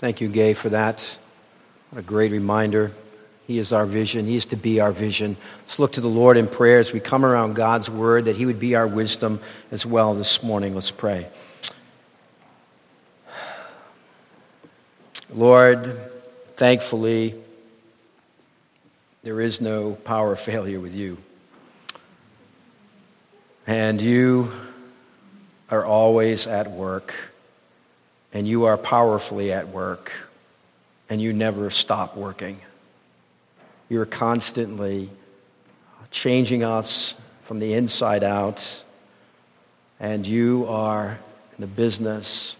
Thank you, Gay, for that. What a great reminder. He is our vision. He is to be our vision. Let's look to the Lord in prayer as we come around God's word, that He would be our wisdom as well this morning. Let's pray. Lord, thankfully, there is no power failure with you. And you are always at work, and you are powerfully at work, and you never stop working. You're constantly changing us from the inside out, and you are in the business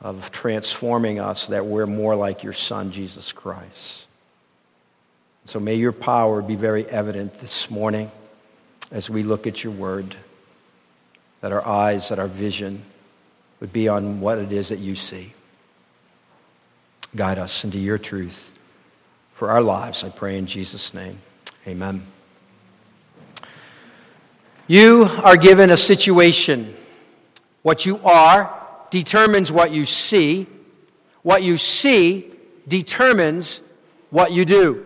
of transforming us that we're more like your Son, Jesus Christ. So may your power be very evident this morning as we look at your word, that our eyes, that our vision would be on what it is that you see. Guide us into your truth for our lives, I pray in Jesus' name. Amen. You are given a situation. What you are determines what you see. What you see determines what you do.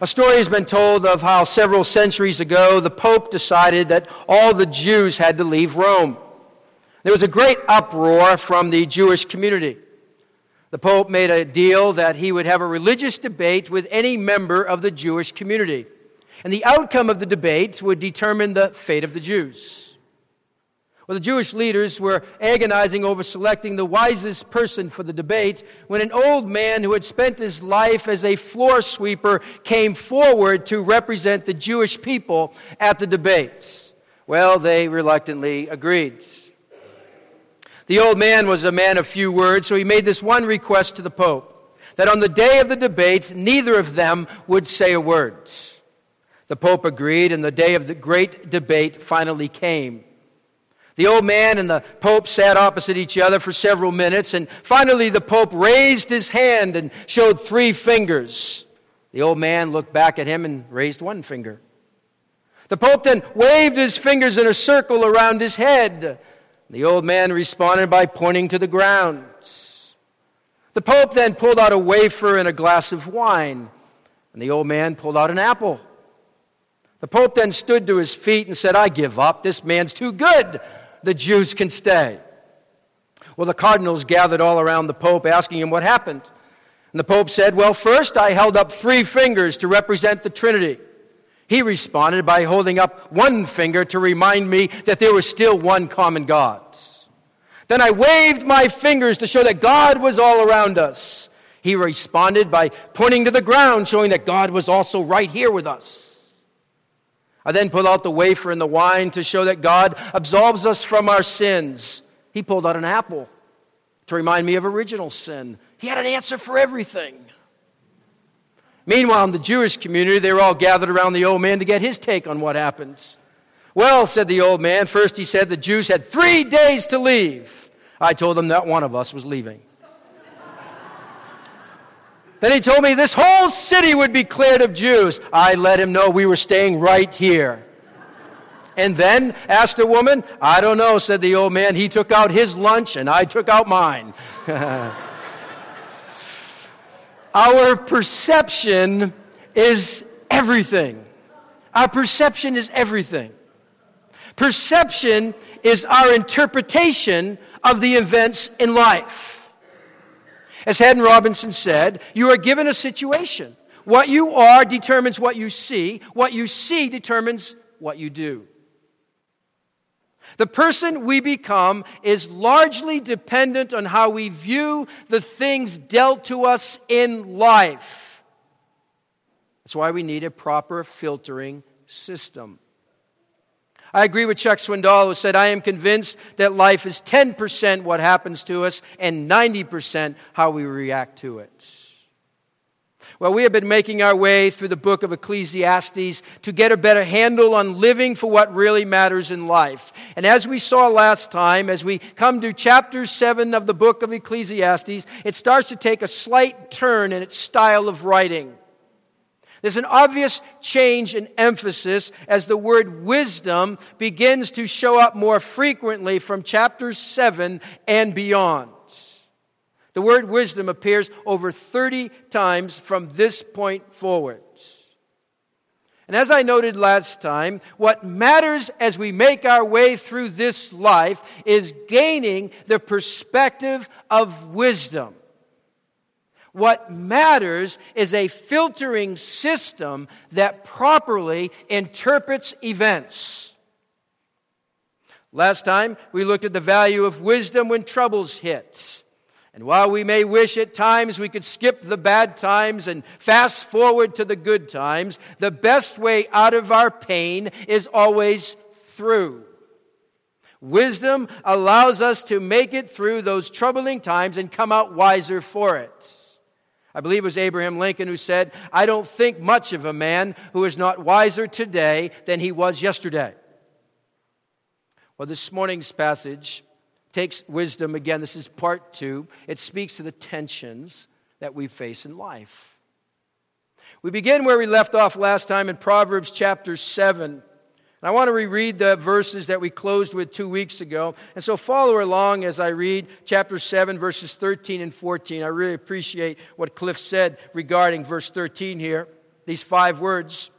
A story has been told of how several centuries ago the Pope decided that all the Jews had to leave Rome. There was a great uproar from the Jewish community. The Pope made a deal that he would have a religious debate with any member of the Jewish community. And the outcome of the debate would determine the fate of the Jews. Well, the Jewish leaders were agonizing over selecting the wisest person for the debate when an old man who had spent his life as a floor sweeper came forward to represent the Jewish people at the debates. Well, they reluctantly agreed. The old man was a man of few words, so he made this one request to the Pope that on the day of the debate, neither of them would say a word. The Pope agreed, and the day of the great debate finally came. The old man and the Pope sat opposite each other for several minutes, and finally the Pope raised his hand and showed three fingers. The old man looked back at him and raised one finger. The Pope then waved his fingers in a circle around his head. The old man responded by pointing to the ground. The Pope then pulled out a wafer and a glass of wine, and the old man pulled out an apple. The Pope then stood to his feet and said, I give up. This man's too good the Jews can stay. Well, the cardinals gathered all around the Pope asking him what happened. And the Pope said, Well, first I held up three fingers to represent the Trinity. He responded by holding up one finger to remind me that there was still one common God. Then I waved my fingers to show that God was all around us. He responded by pointing to the ground, showing that God was also right here with us. I then pulled out the wafer and the wine to show that God absolves us from our sins. He pulled out an apple to remind me of original sin. He had an answer for everything. Meanwhile, in the Jewish community, they were all gathered around the old man to get his take on what happened. Well, said the old man, first he said the Jews had three days to leave. I told them that one of us was leaving. Then he told me this whole city would be cleared of Jews. I let him know we were staying right here. And then asked the woman, I don't know, said the old man. He took out his lunch and I took out mine. Our perception is everything. Our perception is everything. Perception is our interpretation of the events in life. As Haddon Robinson said, you are given a situation. What you are determines what you see, what you see determines what you do. The person we become is largely dependent on how we view the things dealt to us in life. That's why we need a proper filtering system. I agree with Chuck Swindoll, who said, I am convinced that life is 10% what happens to us and 90% how we react to it. Well, we have been making our way through the book of Ecclesiastes to get a better handle on living for what really matters in life. And as we saw last time, as we come to chapter 7 of the book of Ecclesiastes, it starts to take a slight turn in its style of writing. There's an obvious change in emphasis as the word wisdom begins to show up more frequently from chapter 7 and beyond. The word wisdom appears over 30 times from this point forward. And as I noted last time, what matters as we make our way through this life is gaining the perspective of wisdom. What matters is a filtering system that properly interprets events. Last time, we looked at the value of wisdom when troubles hit. And while we may wish at times we could skip the bad times and fast forward to the good times, the best way out of our pain is always through. Wisdom allows us to make it through those troubling times and come out wiser for it. I believe it was Abraham Lincoln who said, I don't think much of a man who is not wiser today than he was yesterday. Well, this morning's passage takes wisdom again. This is part two. It speaks to the tensions that we face in life. We begin where we left off last time in Proverbs chapter 7. And I want to reread the verses that we closed with two weeks ago. And so follow along as I read chapter 7, verses 13 and 14. I really appreciate what Cliff said regarding verse 13 here. These five words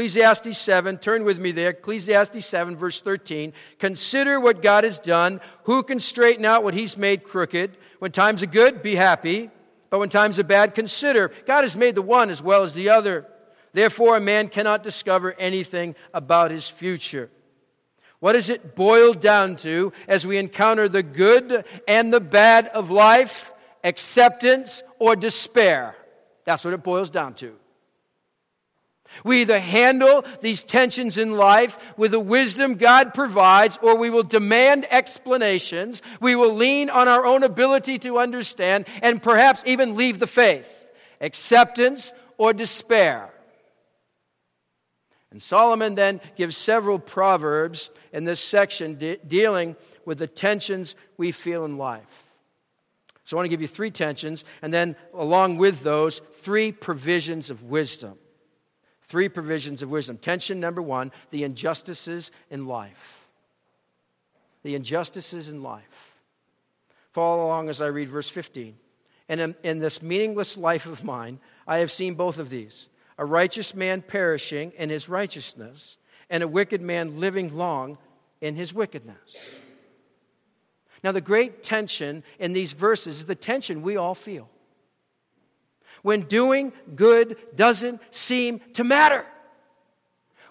Ecclesiastes 7, turn with me there. Ecclesiastes 7, verse 13. Consider what God has done. Who can straighten out what he's made crooked? When times are good, be happy. But when times are bad, consider. God has made the one as well as the other. Therefore, a man cannot discover anything about his future. What does it boil down to as we encounter the good and the bad of life? Acceptance or despair? That's what it boils down to. We either handle these tensions in life with the wisdom God provides, or we will demand explanations. We will lean on our own ability to understand and perhaps even leave the faith. Acceptance or despair. And Solomon then gives several proverbs in this section de- dealing with the tensions we feel in life. So I want to give you three tensions, and then along with those, three provisions of wisdom. Three provisions of wisdom. Tension number one the injustices in life. The injustices in life. Follow along as I read verse 15. And in, in this meaningless life of mine, I have seen both of these a righteous man perishing in his righteousness, and a wicked man living long in his wickedness. Now, the great tension in these verses is the tension we all feel when doing good doesn't seem to matter.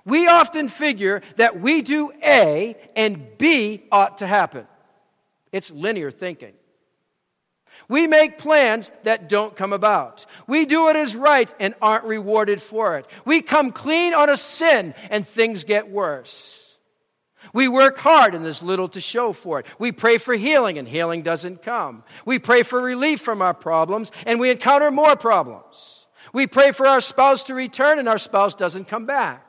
We often figure that we do A and B ought to happen. It's linear thinking. We make plans that don't come about. We do what is right and aren't rewarded for it. We come clean on a sin and things get worse. We work hard and there's little to show for it. We pray for healing and healing doesn't come. We pray for relief from our problems and we encounter more problems. We pray for our spouse to return and our spouse doesn't come back.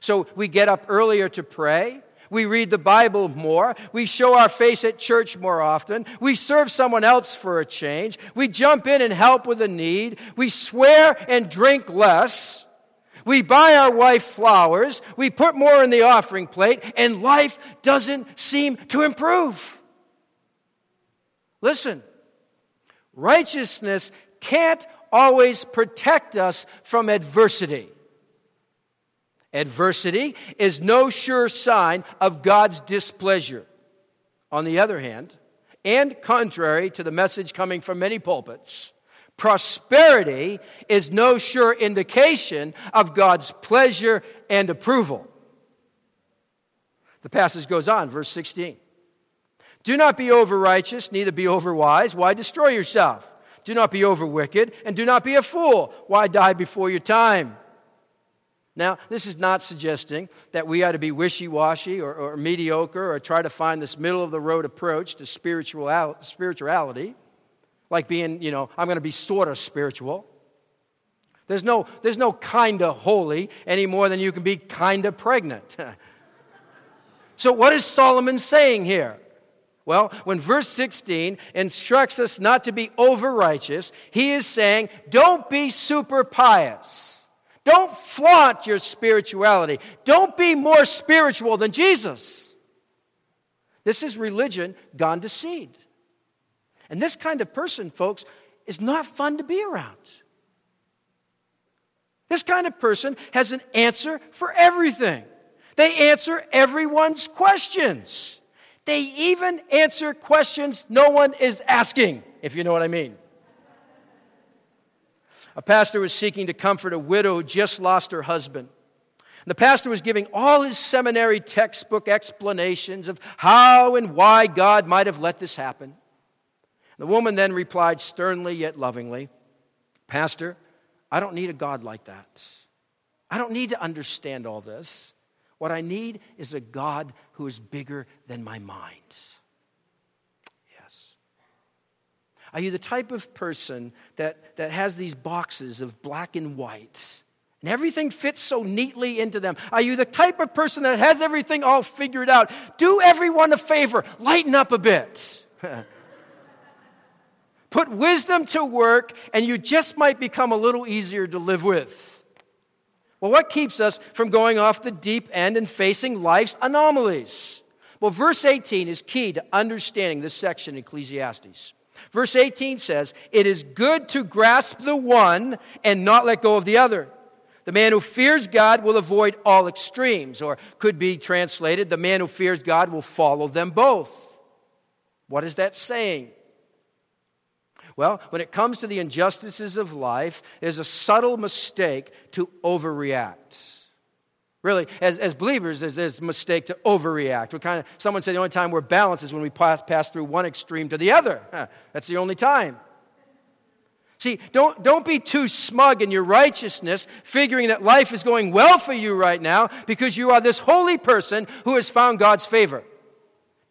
So we get up earlier to pray. We read the Bible more. We show our face at church more often. We serve someone else for a change. We jump in and help with a need. We swear and drink less. We buy our wife flowers, we put more in the offering plate, and life doesn't seem to improve. Listen, righteousness can't always protect us from adversity. Adversity is no sure sign of God's displeasure. On the other hand, and contrary to the message coming from many pulpits, Prosperity is no sure indication of God's pleasure and approval. The passage goes on, verse 16. Do not be over righteous, neither be over wise. Why destroy yourself? Do not be over wicked, and do not be a fool. Why die before your time? Now, this is not suggesting that we ought to be wishy washy or, or, mediocre or try to find this middle of the road approach to spirituality like being, you know, I'm going to be sort of spiritual. There's no, there's no kind of holy any more than you can be kind of pregnant. so, what is Solomon saying here? Well, when verse 16 instructs us not to be over righteous, he is saying, don't be super pious. Don't flaunt your spirituality. Don't be more spiritual than Jesus. This is religion gone to seed. And this kind of person, folks, is not fun to be around. This kind of person has an answer for everything. They answer everyone's questions. They even answer questions no one is asking, if you know what I mean. A pastor was seeking to comfort a widow who just lost her husband. The pastor was giving all his seminary textbook explanations of how and why God might have let this happen. The woman then replied sternly yet lovingly Pastor, I don't need a God like that. I don't need to understand all this. What I need is a God who is bigger than my mind. Yes. Are you the type of person that, that has these boxes of black and white? And everything fits so neatly into them. Are you the type of person that has everything all figured out? Do everyone a favor, lighten up a bit. Put wisdom to work, and you just might become a little easier to live with. Well, what keeps us from going off the deep end and facing life's anomalies? Well, verse 18 is key to understanding this section in Ecclesiastes. Verse 18 says, It is good to grasp the one and not let go of the other. The man who fears God will avoid all extremes, or could be translated, the man who fears God will follow them both. What is that saying? Well, when it comes to the injustices of life, it is a subtle mistake to overreact. Really, as, as believers, there's, a mistake to overreact. We kind of, someone said the only time we're balanced is when we pass, pass through one extreme to the other. Huh, that's the only time. See, don't, don't be too smug in your righteousness, figuring that life is going well for you right now because you are this holy person who has found God's favor.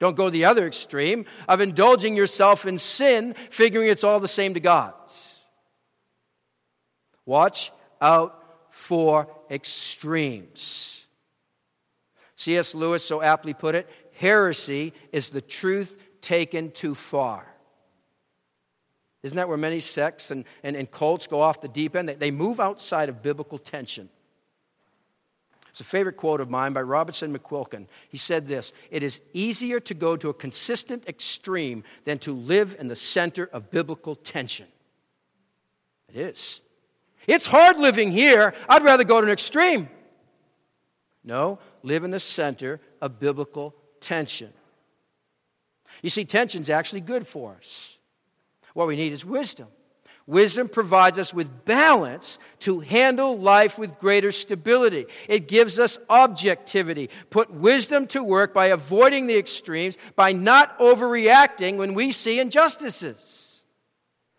Don't go the other extreme of indulging yourself in sin, figuring it's all the same to God. Watch out for extremes. C.S. Lewis so aptly put it heresy is the truth taken too far. Isn't that where many sects and, and, and cults go off the deep end? They, they move outside of biblical tension. It's a favorite quote of mine by Robertson McQuilkin. He said this It is easier to go to a consistent extreme than to live in the center of biblical tension. It is. It's hard living here. I'd rather go to an extreme. No, live in the center of biblical tension. You see, tension's actually good for us. What we need is wisdom. Wisdom provides us with balance to handle life with greater stability. It gives us objectivity. Put wisdom to work by avoiding the extremes, by not overreacting when we see injustices.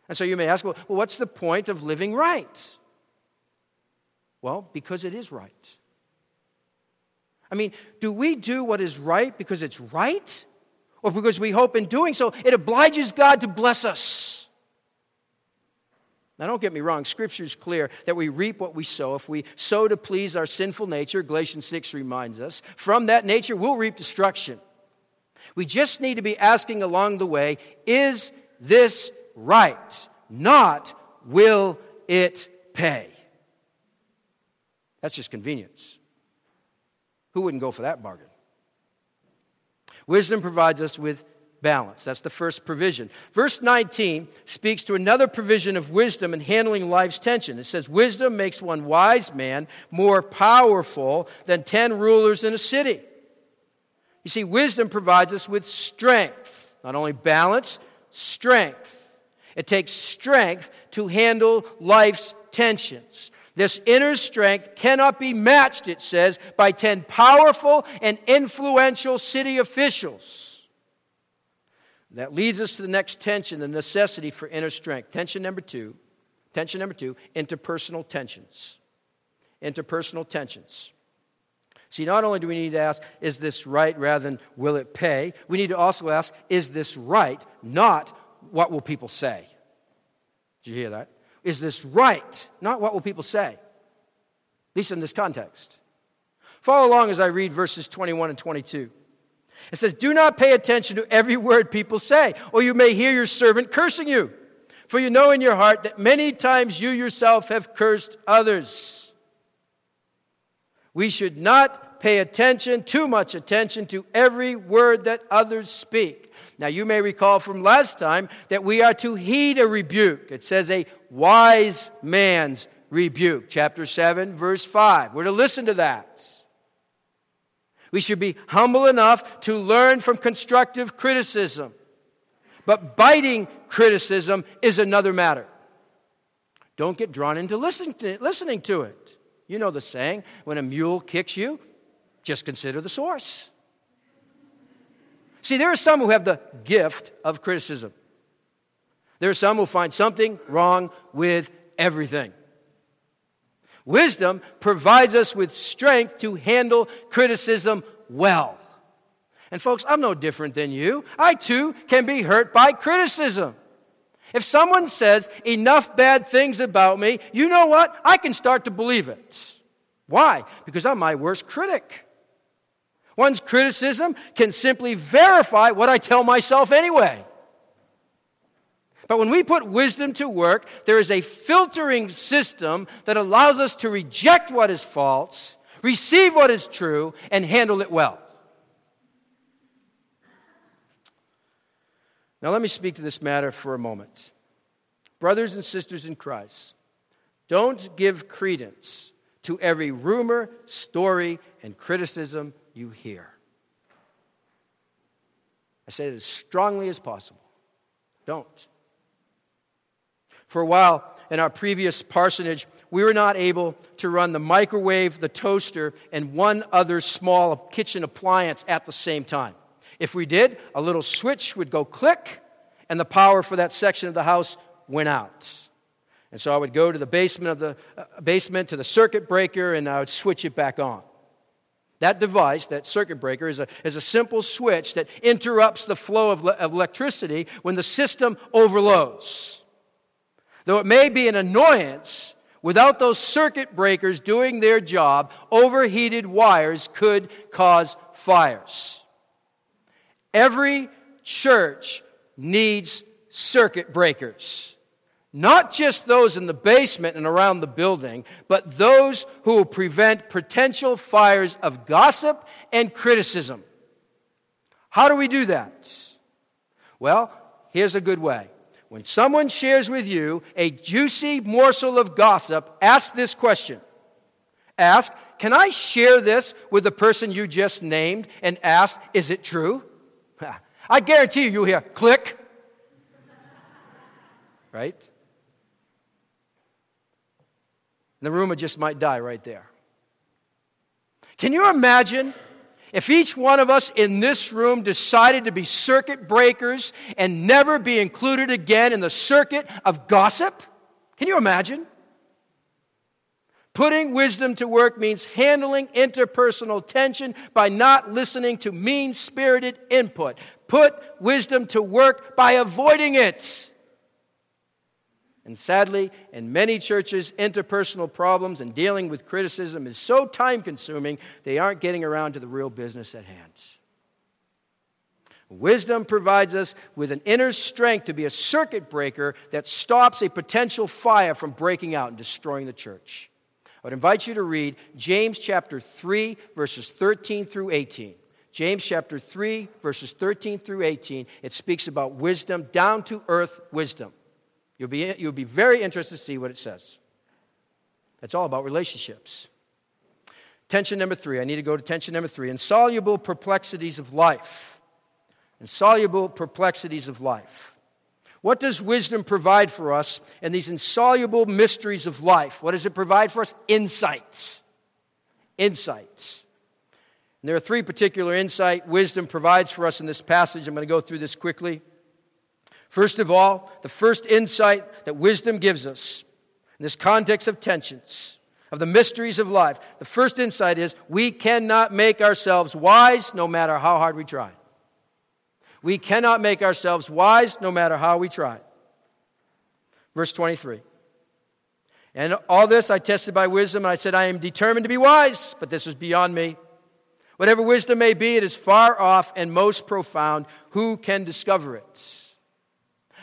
And so you may ask, well, what's the point of living right? Well, because it is right. I mean, do we do what is right because it's right? Or because we hope in doing so it obliges God to bless us? Now, don't get me wrong, Scripture is clear that we reap what we sow. If we sow to please our sinful nature, Galatians 6 reminds us, from that nature we'll reap destruction. We just need to be asking along the way, is this right? Not, will it pay? That's just convenience. Who wouldn't go for that bargain? Wisdom provides us with balance. That's the first provision. Verse 19 speaks to another provision of wisdom in handling life's tension. It says, Wisdom makes one wise man more powerful than 10 rulers in a city. You see, wisdom provides us with strength, not only balance, strength. It takes strength to handle life's tensions. This inner strength cannot be matched, it says, by 10 powerful and influential city officials. That leads us to the next tension, the necessity for inner strength. Tension number two, tension number two, interpersonal tensions. Interpersonal tensions. See, not only do we need to ask, is this right rather than will it pay? We need to also ask, is this right? Not what will people say? Did you hear that? Is this right? Not what will people say? At least in this context. Follow along as I read verses 21 and 22. It says, Do not pay attention to every word people say, or you may hear your servant cursing you. For you know in your heart that many times you yourself have cursed others. We should not pay attention, too much attention, to every word that others speak. Now, you may recall from last time that we are to heed a rebuke. It says a wise man's rebuke, chapter 7, verse 5. We're to listen to that. We should be humble enough to learn from constructive criticism. But biting criticism is another matter. Don't get drawn into listening to, listening to it. You know the saying when a mule kicks you, just consider the source. See, there are some who have the gift of criticism. There are some who find something wrong with everything. Wisdom provides us with strength to handle criticism well. And, folks, I'm no different than you. I too can be hurt by criticism. If someone says enough bad things about me, you know what? I can start to believe it. Why? Because I'm my worst critic. One's criticism can simply verify what I tell myself anyway. But when we put wisdom to work, there is a filtering system that allows us to reject what is false, receive what is true, and handle it well. Now, let me speak to this matter for a moment. Brothers and sisters in Christ, don't give credence to every rumor, story, and criticism you hear. I say it as strongly as possible. Don't. For a while in our previous parsonage, we were not able to run the microwave, the toaster, and one other small kitchen appliance at the same time. If we did, a little switch would go click, and the power for that section of the house went out. And so I would go to the basement of the uh, basement to the circuit breaker, and I would switch it back on. That device, that circuit breaker, is a, is a simple switch that interrupts the flow of, le- of electricity when the system overloads. Though it may be an annoyance, without those circuit breakers doing their job, overheated wires could cause fires. Every church needs circuit breakers. Not just those in the basement and around the building, but those who will prevent potential fires of gossip and criticism. How do we do that? Well, here's a good way. When someone shares with you a juicy morsel of gossip, ask this question. Ask, can I share this with the person you just named? And ask, is it true? I guarantee you, you'll hear click. Right? And the rumor just might die right there. Can you imagine if each one of us in this room decided to be circuit breakers and never be included again in the circuit of gossip, can you imagine? Putting wisdom to work means handling interpersonal tension by not listening to mean spirited input. Put wisdom to work by avoiding it. And sadly, in many churches, interpersonal problems and dealing with criticism is so time consuming, they aren't getting around to the real business at hand. Wisdom provides us with an inner strength to be a circuit breaker that stops a potential fire from breaking out and destroying the church. I would invite you to read James chapter 3, verses 13 through 18. James chapter 3, verses 13 through 18. It speaks about wisdom, down to earth wisdom. You'll be, you'll be very interested to see what it says. It's all about relationships. Tension number three. I need to go to tension number three insoluble perplexities of life. Insoluble perplexities of life. What does wisdom provide for us in these insoluble mysteries of life? What does it provide for us? Insights. Insights. And there are three particular insight wisdom provides for us in this passage. I'm going to go through this quickly. First of all, the first insight that wisdom gives us in this context of tensions, of the mysteries of life, the first insight is we cannot make ourselves wise no matter how hard we try. We cannot make ourselves wise no matter how we try. Verse 23. And all this I tested by wisdom, and I said, I am determined to be wise, but this was beyond me. Whatever wisdom may be, it is far off and most profound. Who can discover it?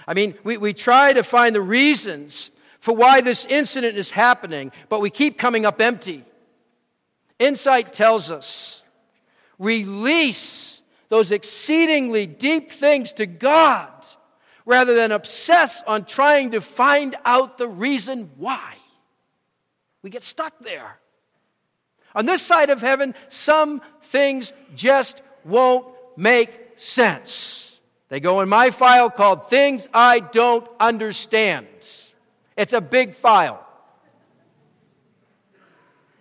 I mean, we, we try to find the reasons for why this incident is happening, but we keep coming up empty. Insight tells us release those exceedingly deep things to God rather than obsess on trying to find out the reason why. We get stuck there. On this side of heaven, some things just won't make sense. They go in my file called Things I Don't Understand. It's a big file.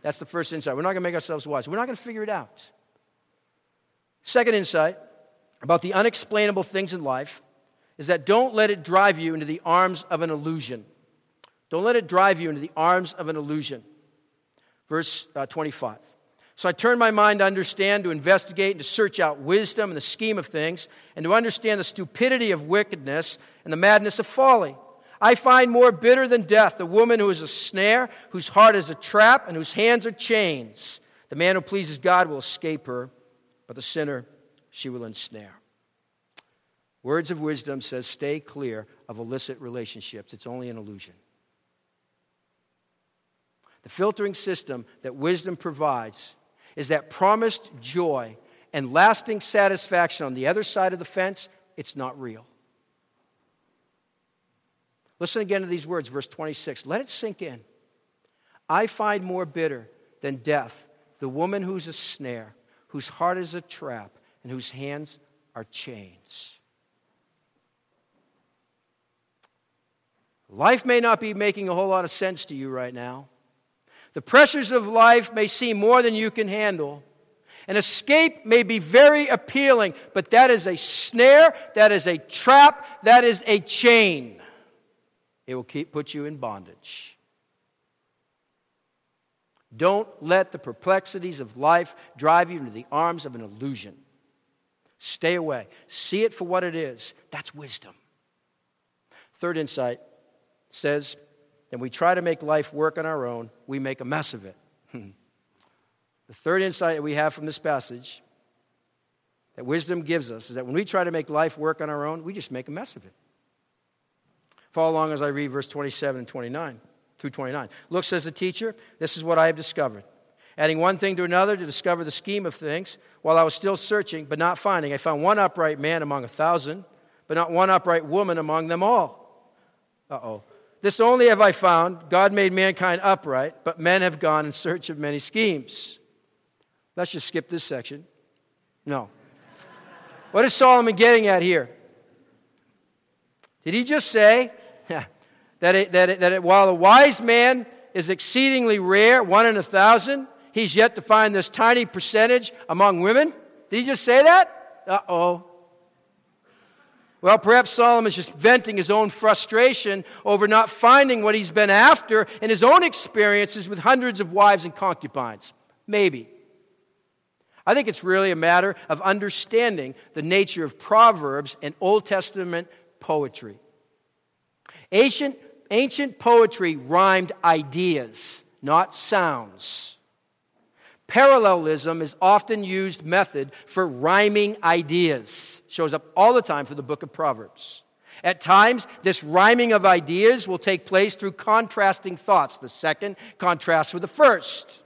That's the first insight. We're not going to make ourselves wise. We're not going to figure it out. Second insight about the unexplainable things in life is that don't let it drive you into the arms of an illusion. Don't let it drive you into the arms of an illusion. Verse uh, 25. So I turned my mind to understand, to investigate, and to search out wisdom and the scheme of things, and to understand the stupidity of wickedness and the madness of folly. I find more bitter than death the woman who is a snare, whose heart is a trap, and whose hands are chains. The man who pleases God will escape her, but the sinner she will ensnare. Words of wisdom says stay clear of illicit relationships. It's only an illusion. The filtering system that wisdom provides is that promised joy and lasting satisfaction on the other side of the fence, it's not real. Listen again to these words, verse 26. Let it sink in. I find more bitter than death the woman who's a snare, whose heart is a trap, and whose hands are chains. Life may not be making a whole lot of sense to you right now. The pressures of life may seem more than you can handle. An escape may be very appealing, but that is a snare, that is a trap, that is a chain. It will keep, put you in bondage. Don't let the perplexities of life drive you into the arms of an illusion. Stay away. See it for what it is. That's wisdom. Third insight says and we try to make life work on our own, we make a mess of it. the third insight that we have from this passage that wisdom gives us is that when we try to make life work on our own, we just make a mess of it. Follow along as I read verse 27 and 29 through 29. Look, says the teacher, this is what I have discovered. Adding one thing to another to discover the scheme of things, while I was still searching, but not finding, I found one upright man among a thousand, but not one upright woman among them all. Uh oh. This only have I found God made mankind upright, but men have gone in search of many schemes. Let's just skip this section. No. What is Solomon getting at here? Did he just say that, it, that, it, that it, while a wise man is exceedingly rare, one in a thousand, he's yet to find this tiny percentage among women? Did he just say that? Uh oh. Well, perhaps Solomon's just venting his own frustration over not finding what he's been after in his own experiences with hundreds of wives and concubines. Maybe. I think it's really a matter of understanding the nature of Proverbs and Old Testament poetry. Ancient, ancient poetry rhymed ideas, not sounds. Parallelism is often used method for rhyming ideas. Shows up all the time for the book of Proverbs. At times, this rhyming of ideas will take place through contrasting thoughts. The second contrasts with the first.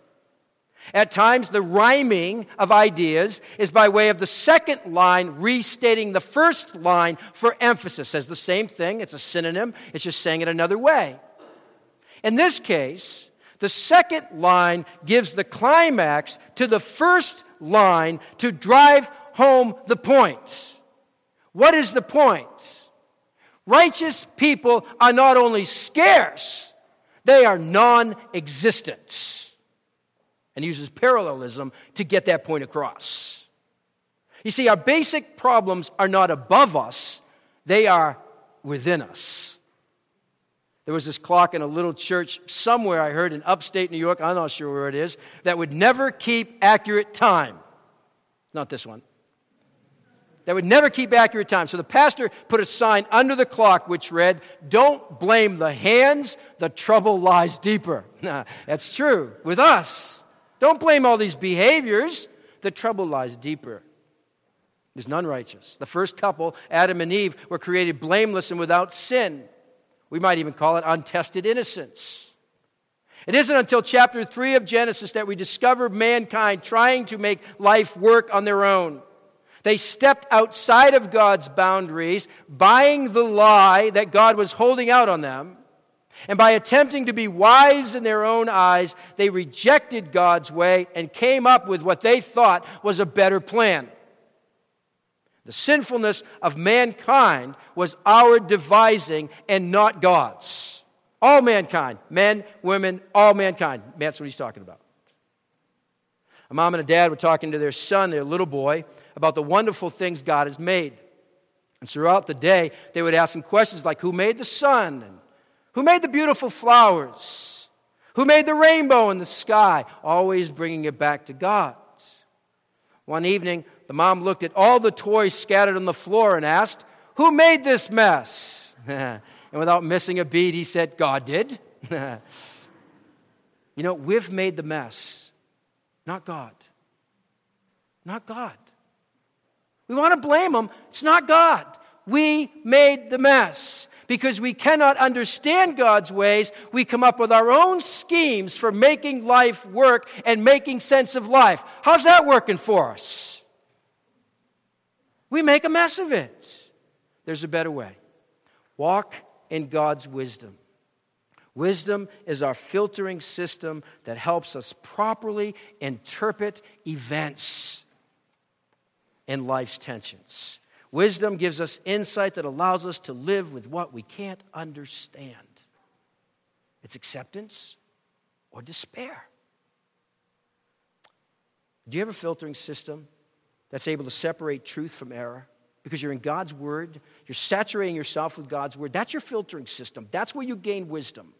At times, the rhyming of ideas is by way of the second line restating the first line for emphasis. Says the same thing, it's a synonym, it's just saying it another way. In this case, the second line gives the climax to the first line to drive home the point. What is the point? Righteous people are not only scarce, they are non existent. And uses parallelism to get that point across. You see, our basic problems are not above us, they are within us. There was this clock in a little church somewhere I heard in upstate New York, I'm not sure where it is, that would never keep accurate time. Not this one. That would never keep accurate time. So the pastor put a sign under the clock which read, Don't blame the hands, the trouble lies deeper. That's true with us. Don't blame all these behaviors, the trouble lies deeper. There's none righteous. The first couple, Adam and Eve, were created blameless and without sin. We might even call it untested innocence. It isn't until chapter 3 of Genesis that we discover mankind trying to make life work on their own. They stepped outside of God's boundaries, buying the lie that God was holding out on them. And by attempting to be wise in their own eyes, they rejected God's way and came up with what they thought was a better plan. The sinfulness of mankind was our devising and not God's. All mankind, men, women, all mankind. That's what he's talking about. A mom and a dad were talking to their son, their little boy, about the wonderful things God has made. And throughout the day, they would ask him questions like Who made the sun? And who made the beautiful flowers? Who made the rainbow in the sky? Always bringing it back to God. One evening, the mom looked at all the toys scattered on the floor and asked, Who made this mess? and without missing a beat, he said, God did. you know, we've made the mess, not God. Not God. We want to blame him. It's not God. We made the mess. Because we cannot understand God's ways, we come up with our own schemes for making life work and making sense of life. How's that working for us? We make a mess of it. There's a better way. Walk in God's wisdom. Wisdom is our filtering system that helps us properly interpret events in life's tensions. Wisdom gives us insight that allows us to live with what we can't understand. It's acceptance or despair. Do you have a filtering system that's able to separate truth from error? Because you're in God's Word, you're saturating yourself with God's Word. That's your filtering system. That's where you gain wisdom.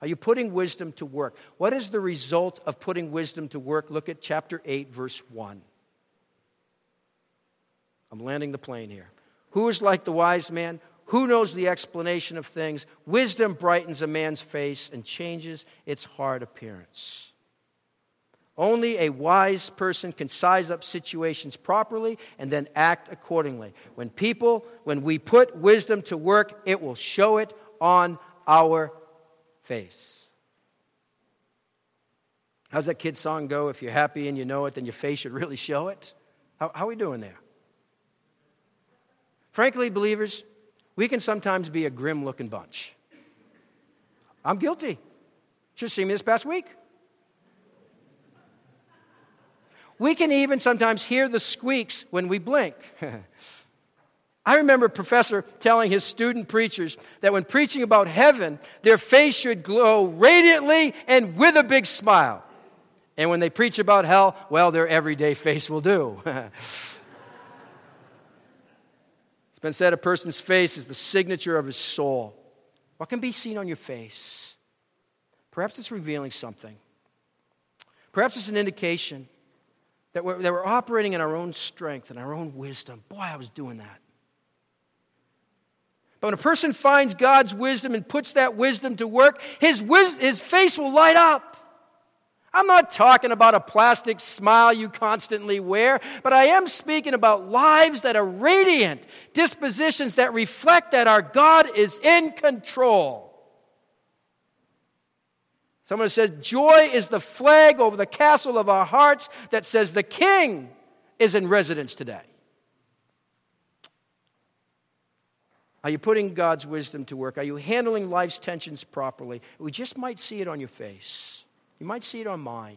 Are you putting wisdom to work? What is the result of putting wisdom to work? Look at chapter 8, verse 1. I'm landing the plane here. Who is like the wise man? Who knows the explanation of things? Wisdom brightens a man's face and changes its hard appearance. Only a wise person can size up situations properly and then act accordingly. When people, when we put wisdom to work, it will show it on our face. How's that kid song go? If you're happy and you know it, then your face should really show it. How, how are we doing there? Frankly, believers, we can sometimes be a grim looking bunch. I'm guilty. Just see me this past week. We can even sometimes hear the squeaks when we blink. I remember a professor telling his student preachers that when preaching about heaven, their face should glow radiantly and with a big smile. And when they preach about hell, well, their everyday face will do. It's been said a person's face is the signature of his soul. What can be seen on your face? Perhaps it's revealing something. Perhaps it's an indication that we're, that we're operating in our own strength and our own wisdom. Boy, I was doing that. But when a person finds God's wisdom and puts that wisdom to work, his, wis- his face will light up. I'm not talking about a plastic smile you constantly wear, but I am speaking about lives that are radiant, dispositions that reflect that our God is in control. Someone says, Joy is the flag over the castle of our hearts that says the king is in residence today. Are you putting God's wisdom to work? Are you handling life's tensions properly? We just might see it on your face. You might see it on mine.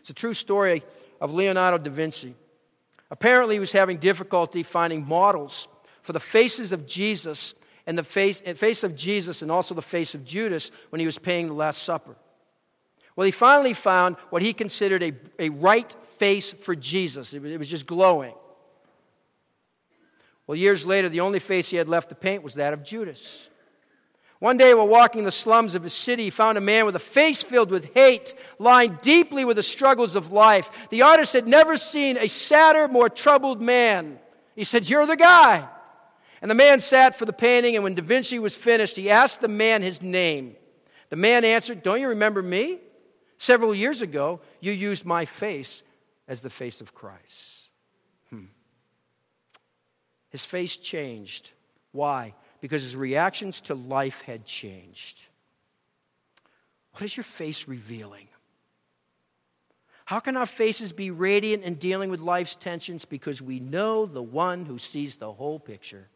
It's a true story of Leonardo da Vinci. Apparently, he was having difficulty finding models for the faces of Jesus and the face, face of Jesus and also the face of Judas when he was paying the Last Supper. Well, he finally found what he considered a, a right face for Jesus. It was, it was just glowing. Well, years later, the only face he had left to paint was that of Judas. One day, while walking the slums of his city, he found a man with a face filled with hate, lying deeply with the struggles of life. The artist had never seen a sadder, more troubled man. He said, You're the guy. And the man sat for the painting, and when Da Vinci was finished, he asked the man his name. The man answered, Don't you remember me? Several years ago, you used my face as the face of Christ. Hmm. His face changed. Why? because his reactions to life had changed. What is your face revealing? How can our faces be radiant in dealing with life's tensions? Because we know the one who sees the whole picture.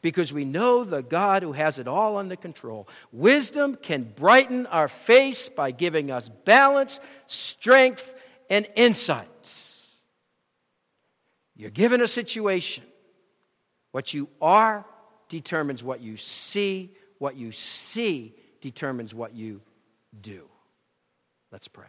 Because we know the God who has it all under control. Wisdom can brighten our face by giving us balance, strength, and insights. You're given a situation. What you are determines what you see. What you see determines what you do. Let's pray.